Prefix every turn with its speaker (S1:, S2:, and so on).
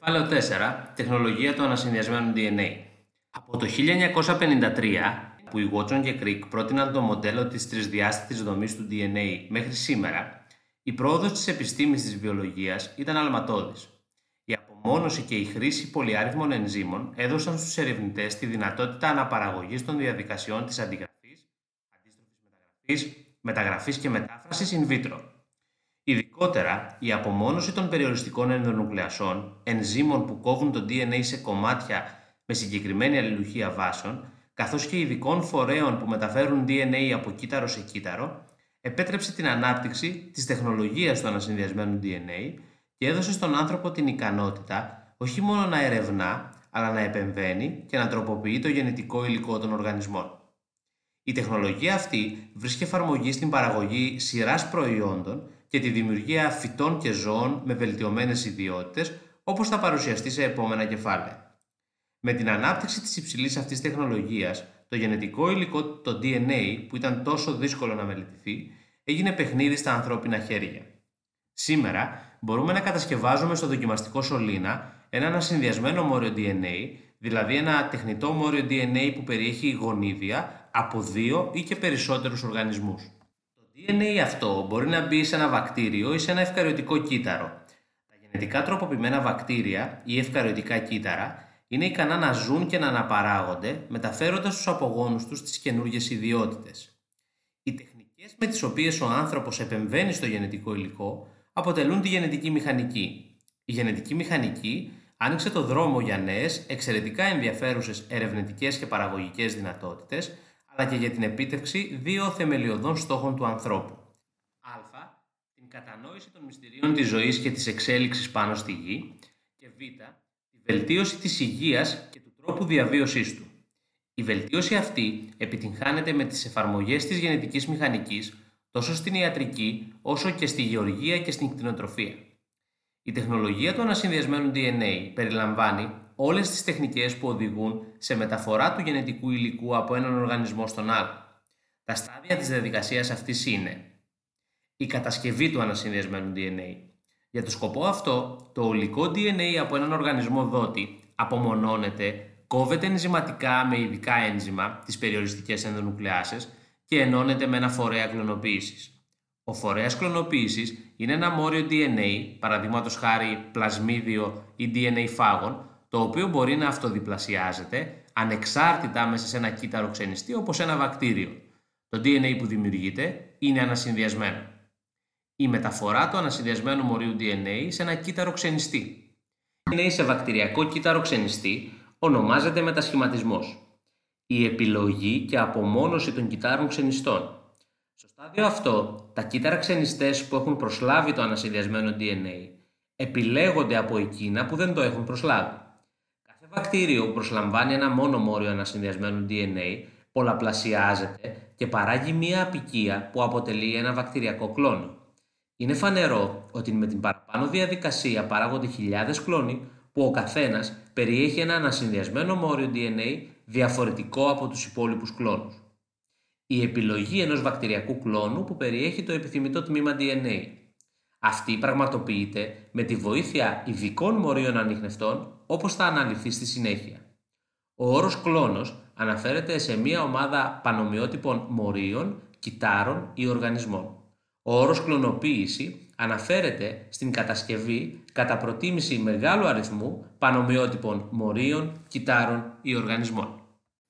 S1: Κεφάλαιο 4. Τεχνολογία του ανασυνδυασμένου DNA. Από το 1953, που οι Watson και Crick πρότειναν το μοντέλο της τρισδιάστατης δομής του DNA μέχρι σήμερα, η πρόοδος της επιστήμης της βιολογίας ήταν αλματώδης. Η απομόνωση και η χρήση πολυάριθμων ενζήμων έδωσαν στους ερευνητές τη δυνατότητα αναπαραγωγής των διαδικασιών της αντιγραφής, αντίστροφης μεταγραφής, μεταγραφής και μετάφρασης in vitro. Ειδικότερα, η απομόνωση των περιοριστικών ενδονουκλεασών, ενζήμων που κόβουν το DNA σε κομμάτια με συγκεκριμένη αλληλουχία βάσεων, καθώς και ειδικών φορέων που μεταφέρουν DNA από κύτταρο σε κύτταρο, επέτρεψε την ανάπτυξη της τεχνολογίας του ανασυνδυασμένου DNA και έδωσε στον άνθρωπο την ικανότητα όχι μόνο να ερευνά, αλλά να επεμβαίνει και να τροποποιεί το γενετικό υλικό των οργανισμών. Η τεχνολογία αυτή βρίσκει εφαρμογή στην παραγωγή σειράς προϊόντων και τη δημιουργία φυτών και ζώων με βελτιωμένες ιδιότητες, όπως θα παρουσιαστεί σε επόμενα κεφάλαια. Με την ανάπτυξη της υψηλής αυτής τεχνολογίας, το γενετικό υλικό, το DNA, που ήταν τόσο δύσκολο να μελετηθεί, έγινε παιχνίδι στα ανθρώπινα χέρια. Σήμερα μπορούμε να κατασκευάζουμε στο δοκιμαστικό σωλήνα ένα ανασυνδυασμένο μόριο DNA, δηλαδή ένα τεχνητό μόριο DNA που περιέχει γονίδια από δύο ή και περισσότερους οργανισμούς. Το DNA αυτό μπορεί να μπει σε ένα βακτήριο ή σε ένα ευκαριωτικό κύτταρο. Τα γενετικά τροποποιημένα βακτήρια ή ευκαριωτικά κύτταρα είναι ικανά να ζουν και να αναπαράγονται, μεταφέροντας στους απογόνους τους τις καινούργιες ιδιότητες. Οι τεχνικές με τις οποίες ο άνθρωπος επεμβαίνει στο γενετικό υλικό αποτελούν τη γενετική μηχανική. Η γενετική μηχανική άνοιξε το δρόμο για νέες, εξαιρετικά ενδιαφέρουσες ερευνητικές και παραγωγικές δυνατότητες, αλλά και για την επίτευξη δύο θεμελιωδών στόχων του ανθρώπου. Α. Την κατανόηση των μυστηρίων της ζωής και της εξέλιξης πάνω στη γη και Β. Τη βελτίωση της υγείας και του τρόπου διαβίωσής του. Η βελτίωση αυτή επιτυγχάνεται με τις εφαρμογές της γενετικής μηχανικής τόσο στην ιατρική όσο και στη γεωργία και στην κτηνοτροφία. Η τεχνολογία του ανασυνδυασμένου DNA περιλαμβάνει όλες τις τεχνικές που οδηγούν σε μεταφορά του γενετικού υλικού από έναν οργανισμό στον άλλο. Τα στάδια της διαδικασίας αυτής είναι η κατασκευή του ανασυνδυασμένου DNA. Για το σκοπό αυτό, το ολικό DNA από έναν οργανισμό δότη απομονώνεται, κόβεται ενζηματικά με ειδικά ένζημα, τις περιοριστικές ενδονουκλεάσεις, και ενώνεται με ένα φορέα κλωνοποίησης. Ο φορέας κλωνοποίησης είναι ένα μόριο DNA, παραδείγματος χάρη πλασμίδιο ή DNA φάγων, το οποίο μπορεί να αυτοδιπλασιάζεται ανεξάρτητα μέσα σε ένα κύτταρο ξενιστή όπως ένα βακτήριο. Το DNA που δημιουργείται είναι ανασυνδυασμένο. Η μεταφορά του ανασυνδυασμένου μορίου DNA σε ένα κύτταρο ξενιστή. DNA σε βακτηριακό κύτταρο ξενιστή ονομάζεται μετασχηματισμός η επιλογή και απομόνωση των κυτάρων ξενιστών. Στο στάδιο αυτό, τα κύτταρα ξενιστές που έχουν προσλάβει το ανασυνδυασμένο DNA επιλέγονται από εκείνα που δεν το έχουν προσλάβει. Κάθε βακτήριο που προσλαμβάνει ένα μόνο μόριο ανασυνδυασμένου DNA πολλαπλασιάζεται και παράγει μία απικία που αποτελεί ένα βακτηριακό κλόνο. Είναι φανερό ότι με την παραπάνω διαδικασία παράγονται χιλιάδες κλόνοι που ο καθένας περιέχει ένα ανασυνδυασμένο μόριο DNA διαφορετικό από τους υπόλοιπους κλόνους. Η επιλογή ενός βακτηριακού κλόνου που περιέχει το επιθυμητό τμήμα DNA. Αυτή πραγματοποιείται με τη βοήθεια ειδικών μορίων ανιχνευτών όπως θα αναλυθεί στη συνέχεια. Ο όρος κλόνος αναφέρεται σε μια ομάδα πανομοιότυπων μορίων, κυτάρων ή οργανισμών. Ο όρος κλωνοποίηση αναφέρεται στην κατασκευή κατά προτίμηση μεγάλου αριθμού πανομοιότυπων μορίων, κυτάρων ή οργανισμών.